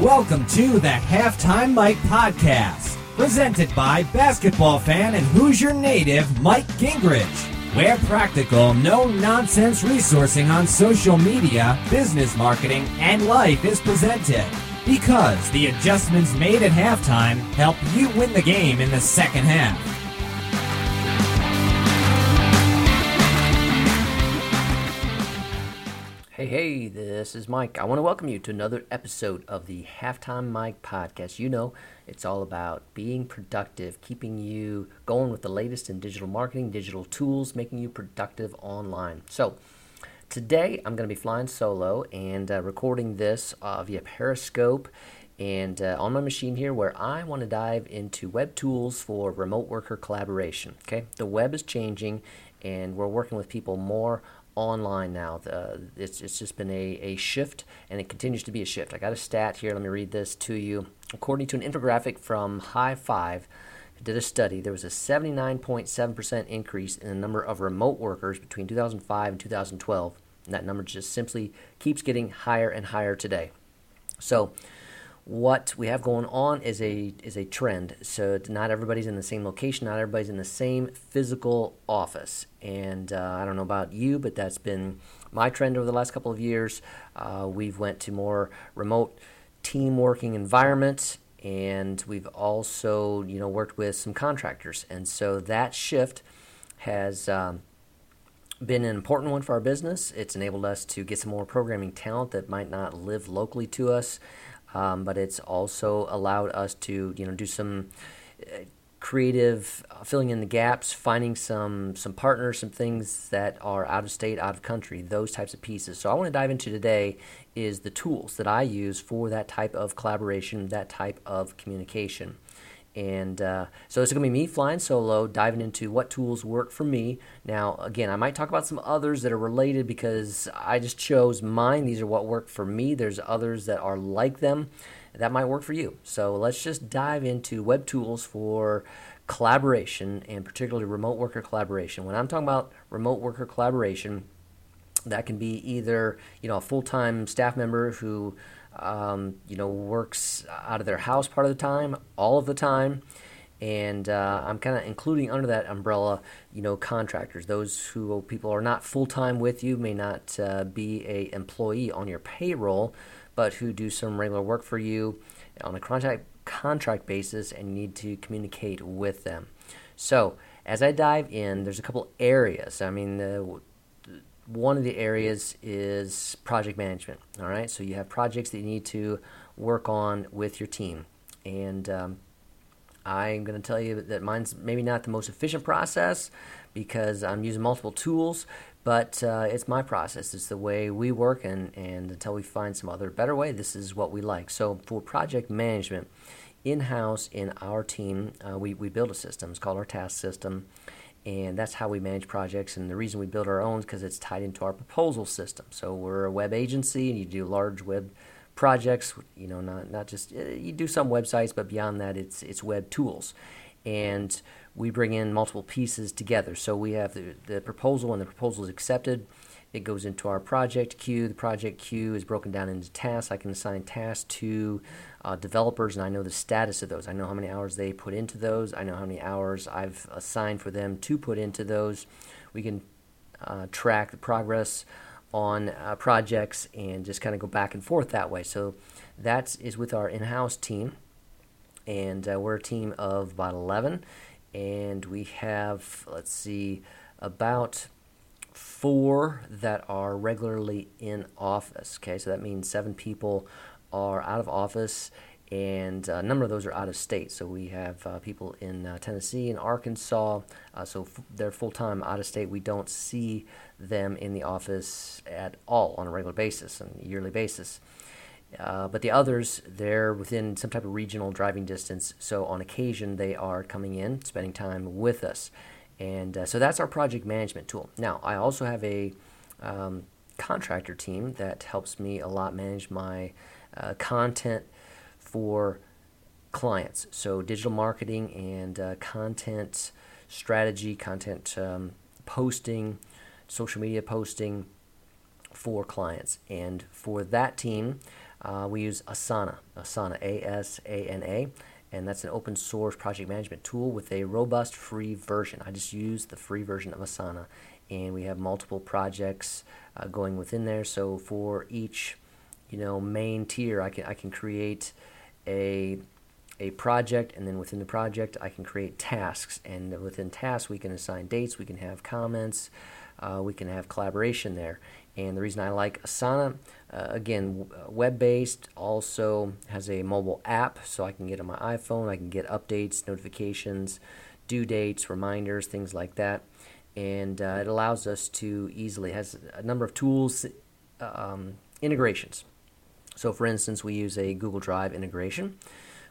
Welcome to the Halftime Mike Podcast, presented by basketball fan and Hoosier native Mike Gingerich. Where practical, no nonsense resourcing on social media, business marketing, and life is presented. Because the adjustments made at halftime help you win the game in the second half. Hey, this is Mike. I want to welcome you to another episode of the Halftime Mike podcast. You know, it's all about being productive, keeping you going with the latest in digital marketing, digital tools, making you productive online. So, today I'm going to be flying solo and uh, recording this uh, via Periscope and uh, on my machine here where I want to dive into web tools for remote worker collaboration. Okay, the web is changing and we're working with people more online now. The, it's, it's just been a, a shift, and it continues to be a shift. I got a stat here. Let me read this to you. According to an infographic from High Five, did a study, there was a 79.7% increase in the number of remote workers between 2005 and 2012. And that number just simply keeps getting higher and higher today. So, what we have going on is a is a trend. So not everybody's in the same location, not everybody's in the same physical office. And uh, I don't know about you, but that's been my trend over the last couple of years. Uh, we've went to more remote team working environments, and we've also you know worked with some contractors. And so that shift has. Um, been an important one for our business. It's enabled us to get some more programming talent that might not live locally to us um, but it's also allowed us to you know do some uh, creative uh, filling in the gaps, finding some some partners, some things that are out of state, out of country, those types of pieces. So I want to dive into today is the tools that I use for that type of collaboration, that type of communication. And uh, so it's going to be me flying solo, diving into what tools work for me. Now, again, I might talk about some others that are related because I just chose mine. These are what work for me. There's others that are like them that might work for you. So let's just dive into web tools for collaboration and particularly remote worker collaboration. When I'm talking about remote worker collaboration, that can be either you know a full-time staff member who um, you know, works out of their house part of the time, all of the time. And uh, I'm kind of including under that umbrella, you know, contractors, those who people are not full time with you, may not uh, be a employee on your payroll, but who do some regular work for you on a contract contract basis, and need to communicate with them. So as I dive in, there's a couple areas. I mean, the one of the areas is project management. All right, so you have projects that you need to work on with your team, and um, I'm going to tell you that mine's maybe not the most efficient process because I'm using multiple tools, but uh, it's my process. It's the way we work, and, and until we find some other better way, this is what we like. So for project management, in house in our team, uh, we, we build a system. It's called our task system and that's how we manage projects. And the reason we build our own is because it's tied into our proposal system. So we're a web agency, and you do large web projects. You know, not not just uh, you do some websites, but beyond that, it's it's web tools, and we bring in multiple pieces together. So we have the, the proposal, and the proposal is accepted. It goes into our project queue. The project queue is broken down into tasks. I can assign tasks to uh, developers, and I know the status of those. I know how many hours they put into those. I know how many hours I've assigned for them to put into those. We can uh, track the progress on uh, projects and just kind of go back and forth that way. So that is with our in-house team, and uh, we're a team of about 11, and we have let's see about four that are regularly in office. Okay, so that means seven people are out of office, and a number of those are out of state. So we have uh, people in uh, Tennessee and Arkansas, uh, so f- they're full time out of state. We don't see them in the office at all on a regular basis, on a yearly basis. Uh, but the others, they're within some type of regional driving distance. So on occasion, they are coming in, spending time with us. And uh, so that's our project management tool. Now, I also have a um, contractor team that helps me a lot manage my uh, content for clients. So, digital marketing and uh, content strategy, content um, posting, social media posting for clients. And for that team, uh, we use Asana, Asana, A S A N A, and that's an open source project management tool with a robust free version. I just use the free version of Asana, and we have multiple projects uh, going within there. So for each, you know, main tier, I can I can create a a project, and then within the project, I can create tasks, and within tasks, we can assign dates, we can have comments, uh, we can have collaboration there. And the reason I like Asana, uh, again, web based, also has a mobile app, so I can get on my iPhone, I can get updates, notifications, due dates, reminders, things like that. And uh, it allows us to easily, has a number of tools, um, integrations. So, for instance, we use a Google Drive integration,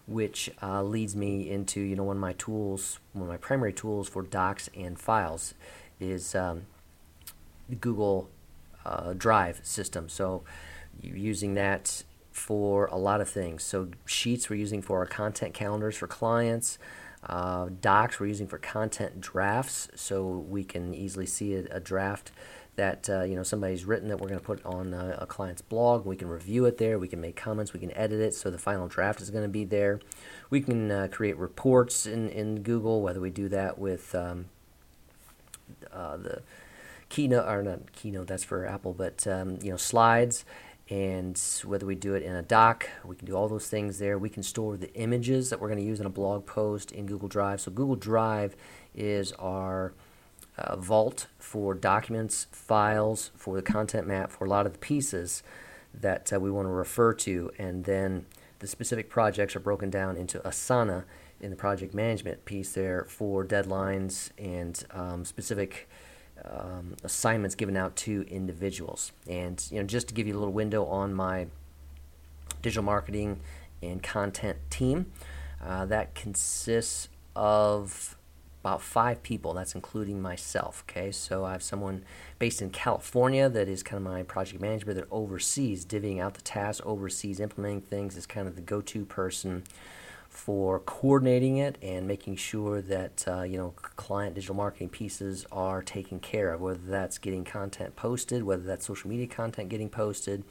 which uh, leads me into you know one of my tools, one of my primary tools for docs and files is um, Google uh, Drive system. So using that for a lot of things. So Sheets we're using for our content calendars for clients. Uh, docs we're using for content drafts, so we can easily see a, a draft that uh, you know somebody's written that we're going to put on a, a, client's blog. We can review it there. We can make comments. We can edit it. So the final draft is going to be there. We can uh, create reports in, in Google, whether we do that with um, uh, the Keynote or not Keynote, that's for Apple, but um, you know slides, and whether we do it in a doc, we can do all those things there. We can store the images that we're going to use in a blog post in Google Drive. So Google Drive is our uh, vault for documents, files, for the content map, for a lot of the pieces that uh, we want to refer to, and then the specific projects are broken down into Asana in the project management piece there for deadlines and um, specific um, assignments given out to individuals. And you know, just to give you a little window on my digital marketing and content team, uh, that consists of about five people. That's including myself. Okay, so I have someone based in California that is kind of my project manager that oversees divvying out the tasks, oversees implementing things, is kind of the go-to person for coordinating it and making sure that uh, you know client digital marketing pieces are taken care of whether that's getting content posted whether that's social media content getting posted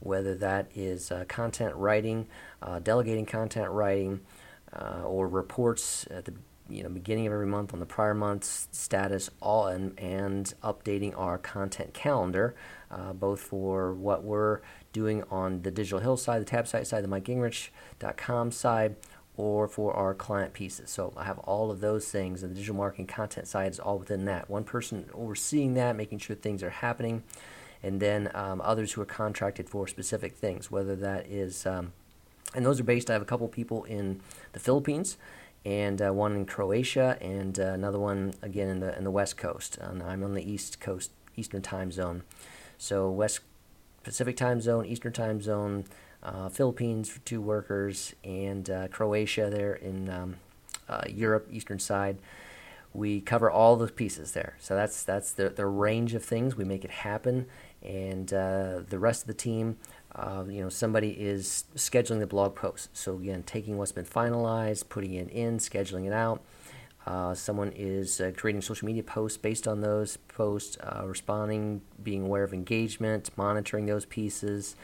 whether that is uh, content writing uh, delegating content writing uh, or reports at the you know beginning of every month on the prior month's status all and, and updating our content calendar uh, both for what we're doing on the Digital Hill side, the TabSite side, the MikeGingerich.com side, or for our client pieces. So I have all of those things, and the digital marketing content side is all within that. One person overseeing that, making sure things are happening, and then um, others who are contracted for specific things, whether that is, um, and those are based. I have a couple people in the Philippines. And uh, one in Croatia, and uh, another one again in the in the West Coast. And I'm on the East Coast, Eastern Time Zone. So West Pacific time zone, Eastern time zone, uh, Philippines for two workers, and uh, Croatia there in um, uh, Europe, Eastern side. We cover all those pieces there. So that's that's the, the range of things. We make it happen, and uh, the rest of the team, uh, you know, somebody is scheduling the blog post. So again, taking what's been finalized, putting it in, scheduling it out. Uh, someone is uh, creating social media posts based on those posts, uh, responding, being aware of engagement, monitoring those pieces,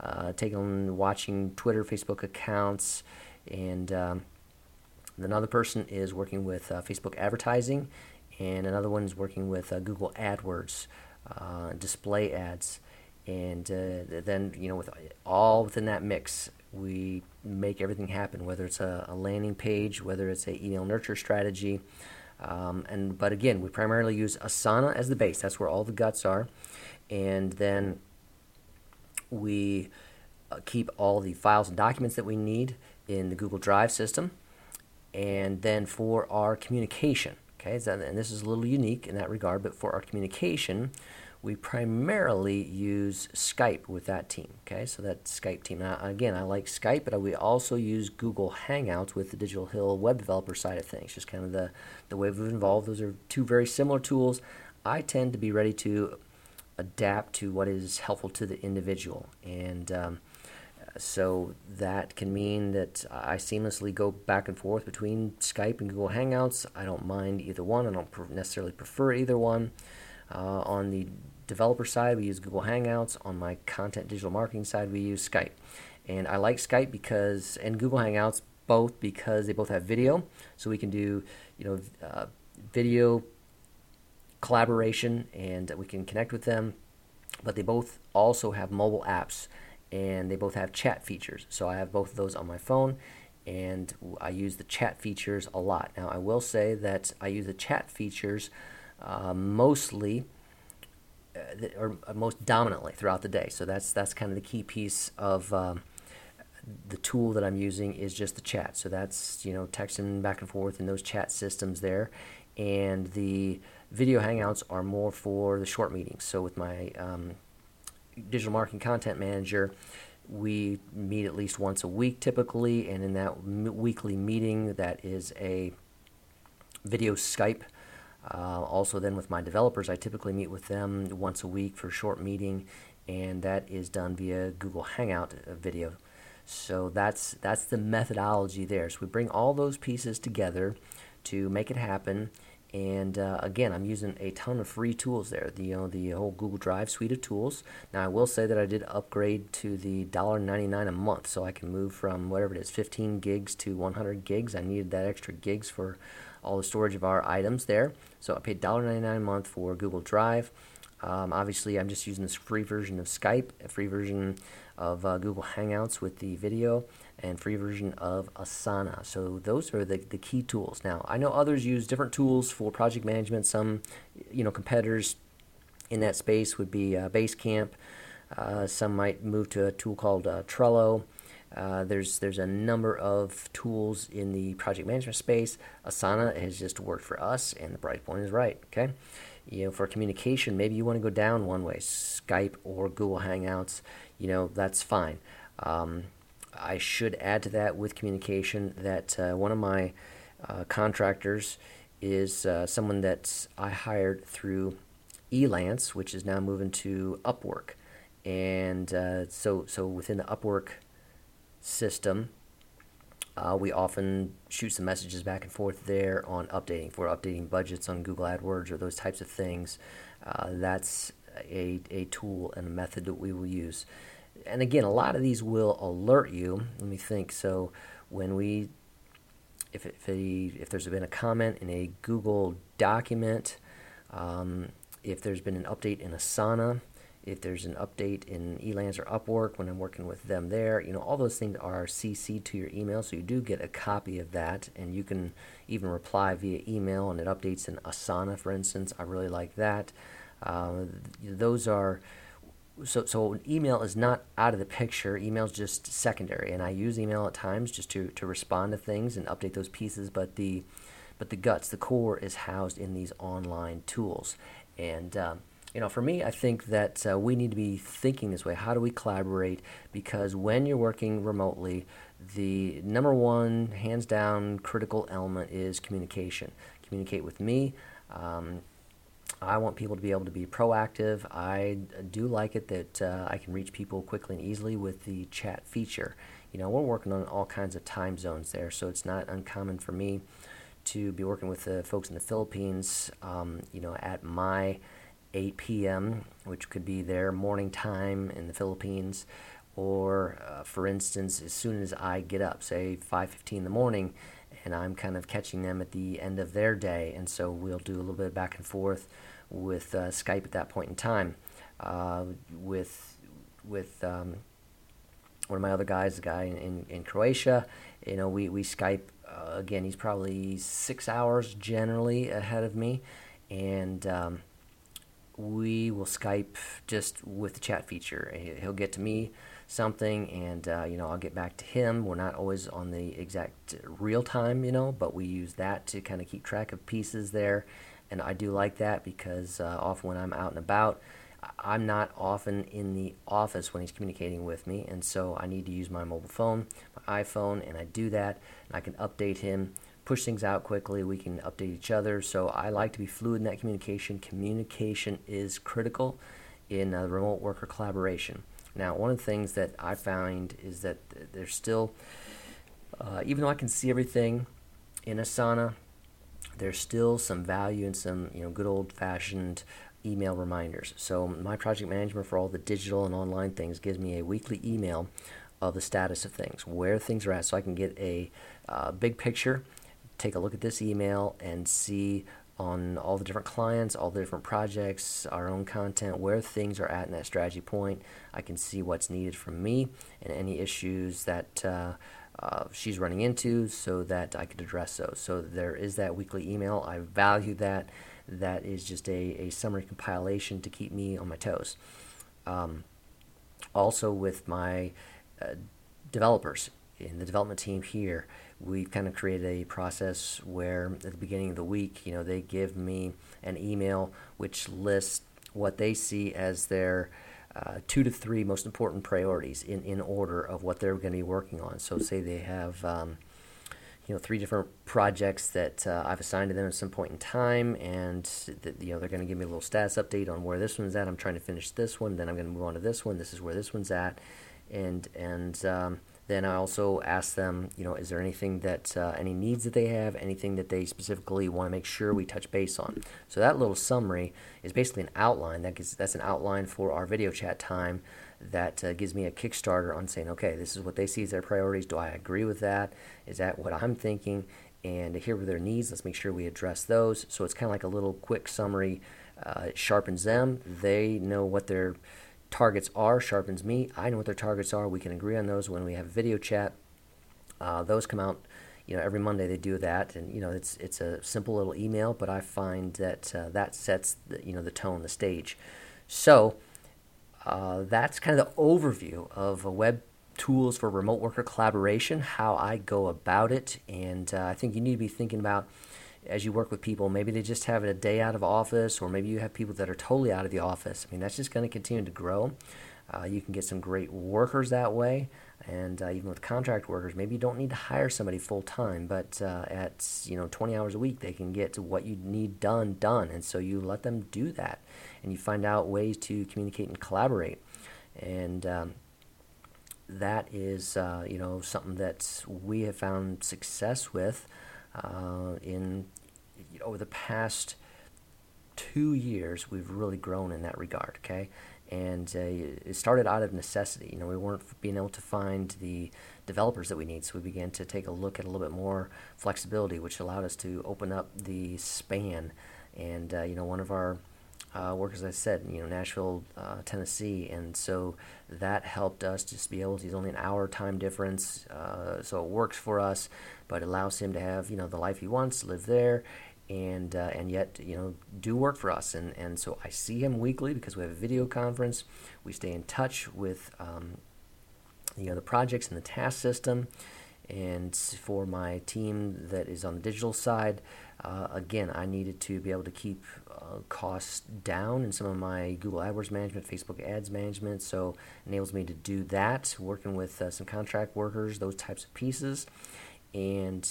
uh, taking watching Twitter, Facebook accounts, and um, another person is working with uh, Facebook advertising, and another one is working with Google AdWords, display ads, and then you know with all within that mix, we make everything happen, whether it's a, a landing page, whether it's a email nurture strategy. Um, and but again, we primarily use Asana as the base. That's where all the guts are, and then we uh, keep all the files and documents that we need in the Google Drive system. And then for our communication, okay, and this is a little unique in that regard, but for our communication, we primarily use Skype with that team. Okay, so that Skype team. Now, again, I like Skype, but we also use Google Hangouts with the Digital Hill web developer side of things. Just kind of the the way we've involved. Those are two very similar tools. I tend to be ready to adapt to what is helpful to the individual, and um, so that can mean that I seamlessly go back and forth between Skype and Google Hangouts. I don't mind either one. I don't necessarily prefer either one. Uh, on the developer side, we use Google Hangouts. On my content digital marketing side, we use Skype. And I like Skype because, and Google Hangouts both because they both have video, so we can do, you know, uh, video collaboration and we can connect with them. But they both also have mobile apps and they both have chat features. So I have both of those on my phone and I use the chat features a lot. Now, I will say that I use the chat features uh, mostly or most dominantly throughout the day. So that's that's kind of the key piece of um, the tool that I'm using is just the chat. So that's you know texting back and forth in those chat systems there, and the video hangouts are more for the short meetings. So with my um, digital marketing content manager, we meet at least once a week typically, and in that m- weekly meeting, that is a video Skype. Uh, also, then with my developers, I typically meet with them once a week for a short meeting, and that is done via Google Hangout uh, video. So that's that's the methodology there. So we bring all those pieces together to make it happen. And uh, again, I'm using a ton of free tools there. The you know the whole Google Drive suite of tools. Now I will say that I did upgrade to the $1.99 a month, so I can move from whatever it is, 15 gigs to 100 gigs. I needed that extra gigs for all the storage of our items there. So I paid $1.99 a month for Google Drive. Um, obviously, I'm just using this free version of Skype, a free version of uh, Google Hangouts with the video, and free version of Asana. So those are the, the key tools. Now, I know others use different tools for project management. Some, you know, competitors in that space would be uh, Basecamp. Uh, some might move to a tool called uh, Trello. Uh, there's there's a number of tools in the project management space. Asana has just worked for us, and the bright point is right. Okay, you know, for communication, maybe you want to go down one way, Skype or Google Hangouts. You know, that's fine. Um, I should add to that with communication that uh, one of my uh, contractors is uh, someone that I hired through Elance, which is now moving to Upwork, and uh, so so within the Upwork system, uh, we often shoot some messages back and forth there on updating. We're updating budgets on Google AdWords or those types of things, uh, that's a, a tool and a method that we will use. And again, a lot of these will alert you. Let me think. So when we, if, if, a, if there's been a comment in a Google document, um, if there's been an update in Asana, if there's an update in Elance or Upwork when I'm working with them there, you know, all those things are CC to your email, so you do get a copy of that, and you can even reply via email, and it updates in Asana, for instance. I really like that. Uh, those are so so email is not out of the picture. Email is just secondary, and I use email at times just to to respond to things and update those pieces, but the but the guts, the core, is housed in these online tools, and um, you know, for me, I think that uh, we need to be thinking this way. How do we collaborate? Because when you're working remotely, the number one, hands down, critical element is communication. Communicate with me. Um, I want people to be able to be proactive. I do like it that uh, I can reach people quickly and easily with the chat feature. You know, we're working on all kinds of time zones there, so it's not uncommon for me to be working with the folks in the Philippines. Um, you know, at my 8 p.m., which could be their morning time in the Philippines, or uh, for instance, as soon as I get up, say 5:15 in the morning, and I'm kind of catching them at the end of their day, and so we'll do a little bit of back and forth with uh, Skype at that point in time. Uh, with with um, one of my other guys, the guy in, in, Croatia, you know, we we Skype uh, again. He's probably six hours generally ahead of me, and um, we will Skype just with the chat feature. He'll get to me something, and uh, you know I'll get back to him. We're not always on the exact real time, you know, but we use that to kind of keep track of pieces there, and I do like that because uh, often when I'm out and about. I'm not often in the office when he's communicating with me, and so I need to use my mobile phone, my iPhone, and I do that, and I can update him push things out quickly. We can update each other. So I like to be fluid in that communication. Communication is critical in uh, remote worker collaboration. Now, one of the things that I find is that there's still, uh, even though I can see everything in Asana, there's still some value in some you know good old fashioned email reminders. So my project management for all the digital and online things gives me a weekly email of the status of things, where things are at, so I can get a uh, big picture, take a look at this email, and see on all the different clients, all the different projects, our own content, where things are at in that strategy point. I can see what's needed from me and any issues that uh, uh, she's running into so that I could address those. So there is that weekly email. I value that. That is just a, a summary compilation to keep me on my toes. Um, also, with my uh, developers in the development team here, we've kind of created a process where at the beginning of the week, you know, they give me an email which lists what they see as their uh, two to three most important priorities in, in order of what they're going to be working on. So, say they have, um, you know, three different projects that uh, I've assigned to them at some point in time, and you know they're going to give me a little status update on where this one's at. I'm trying to finish this one, then I'm going to move on to this one. This is where this one's at, and and um, then I also ask them, you know, is there anything that, uh, any needs that they have, anything that they specifically want to make sure we touch base on. So that little summary is basically an outline. That gives, that's an outline for our video chat time that uh, gives me a kickstarter on saying, okay, this is what they see as their priorities. Do I agree with that? Is that what I'm thinking? And here are their needs. Let's make sure we address those. So it's kind of like a little quick summary. Uh, it sharpens them. They know what they're targets are sharpens me. I know what their targets are. We can agree on those when we have video chat. Uh, those come out, you know, every Monday they do that, and you know, it's it's a simple little email, but I find that uh, that sets the, you know the tone, the stage. So uh, that's kind of the overview of web tools for remote worker collaboration, how I go about it, and uh, I think you need to be thinking about as you work with people, maybe they just have it a day out of office, or maybe you have people that are totally out of the office. I mean, that's just going to continue to grow. Uh, you can get some great workers that way, and uh, even with contract workers, maybe you don't need to hire somebody full time, but uh, at you know 20 hours a week, they can get to what you need done done, and so you let them do that, and you find out ways to communicate and collaborate, and um, that is uh, you know something that we have found success with uh, in over the past two years, we've really grown in that regard. Okay, and uh, it started out of necessity. You know, we weren't being able to find the developers that we need, so we began to take a look at a little bit more flexibility, which allowed us to open up the span. And uh, you know, one of our uh, work, as I said, you know, Nashville, uh, Tennessee, and so that helped us just be able to. He's only an hour time difference, uh, so it works for us, but allows him to have you know the life he wants, live there, and uh, and yet you know do work for us. And and so I see him weekly because we have a video conference. We stay in touch with um, you know the projects and the task system. And for my team that is on the digital side, uh, again, I needed to be able to keep uh, costs down in some of my Google AdWords management, Facebook Ads management. So enables me to do that, working with uh, some contract workers, those types of pieces. And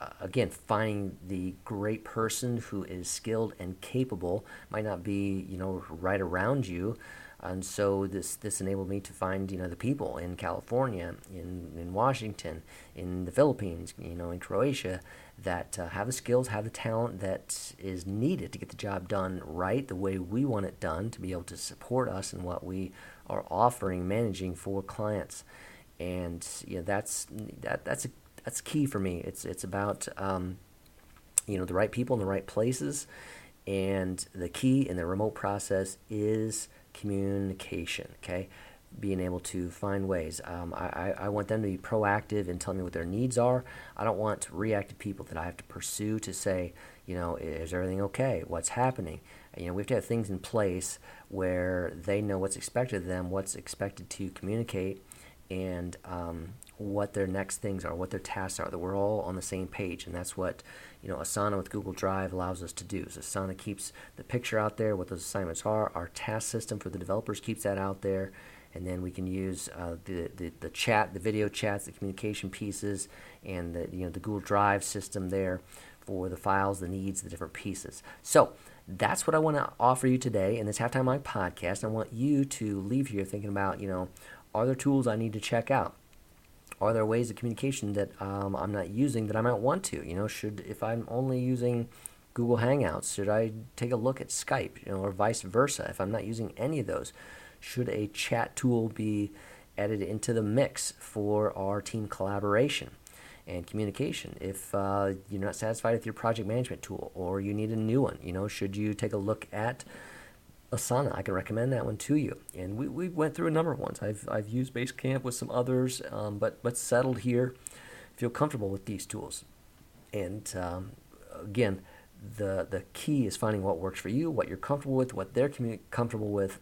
uh, again, finding the great person who is skilled and capable might not be, you know, right around you, and so this this enabled me to find you know the people in California, in in Washington, in the Philippines, you know, in Croatia that uh, have the skills, have the talent that is needed to get the job done right the way we want it done to be able to support us in what we are offering, managing for clients, and you know that's that that's a, that's key for me. It's it's about um, you know the right people in the right places, and the key in the remote process is communication. Okay, being able to find ways. Um, I, I want them to be proactive and tell me what their needs are. I don't want reactive people that I have to pursue to say, you know, is everything okay? What's happening? You know, we have to have things in place where they know what's expected of them, what's expected to communicate, and um, what their next things are, what their tasks are, that we're all on the same page. And that's what, you know, Asana with Google Drive allows us to do. So Asana keeps the picture out there, what those assignments are. Our task system for the developers keeps that out there. And then we can use uh, the, the, the chat, the video chats, the communication pieces, and the, you know, the Google Drive system there for the files, the needs, the different pieces. So that's what I want to offer you today in this Halftime Mike podcast. I want you to leave here thinking about, you know, are there tools I need to check out? Are there ways of communication that um, I'm not using that I might want to? You know, should if I'm only using Google Hangouts? Should I take a look at Skype, you know, or vice versa? If I'm not using any of those, should a chat tool be added into the mix for our team collaboration and communication? If uh, you're not satisfied with your project management tool or you need a new one, you know, should you take a look at Asana? I can recommend that one to you. And we, we went through a number of ones. I've, I've used Basecamp with some others, um, but, but settled here. Feel comfortable with these tools. And um, again, the the key is finding what works for you, what you're comfortable with, what they're commu- comfortable with.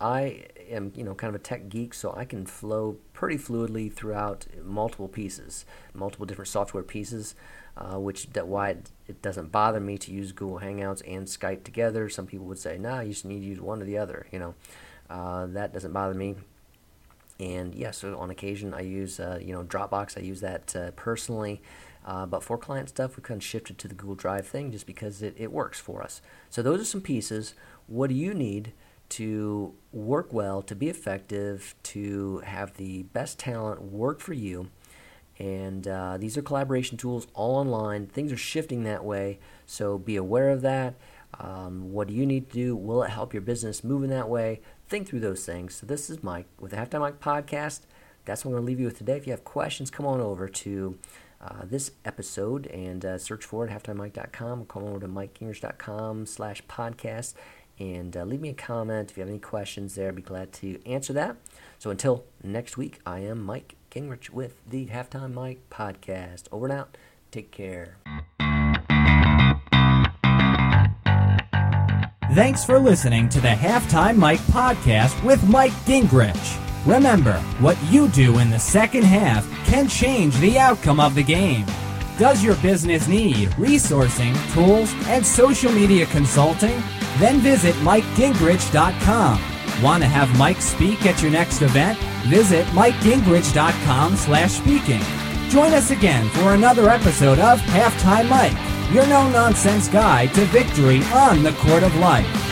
I am, you know, kind of a tech geek, so I can flow pretty fluidly throughout multiple pieces, multiple different software pieces, uh, which that why it, it, doesn't bother me to use Google Hangouts and Skype together. Some people would say, "Nah, you just need to use one or the other." You know, uh, that doesn't bother me. And yeah, so on occasion I use, uh, you know, Dropbox. I use that uh, personally. Uh, but for client stuff, we kind of shifted to the Google Drive thing just because it, it works for us. So those are some pieces. What do you need to work well, to be effective, to have the best talent work for you? And uh, these are collaboration tools all online. Things are shifting that way, so be aware of that. Um, what do you need to do? Will it help your business move in that way? Think through those things. So, this is Mike with the Halftime Mike podcast. That's what I'm going to leave you with today. If you have questions, come on over to uh, this episode and uh, search for it halftimemike.com come over to mikegingerich.com slash podcast and uh, leave me a comment if you have any questions there. I'd be glad to answer that. So until next week, I am Mike Gingerich with the Halftime Mike podcast. Over and out. Take care. Thanks for listening to the Halftime Mike podcast with Mike Gingerich. Remember, what you do in the second half can change the outcome of the game. Does your business need resourcing, tools, and social media consulting? Then visit MikeGingerich.com. Want to have Mike speak at your next event? Visit MikeGingerich.com slash speaking. Join us again for another episode of Halftime Mike, your no-nonsense guide to victory on the court of life.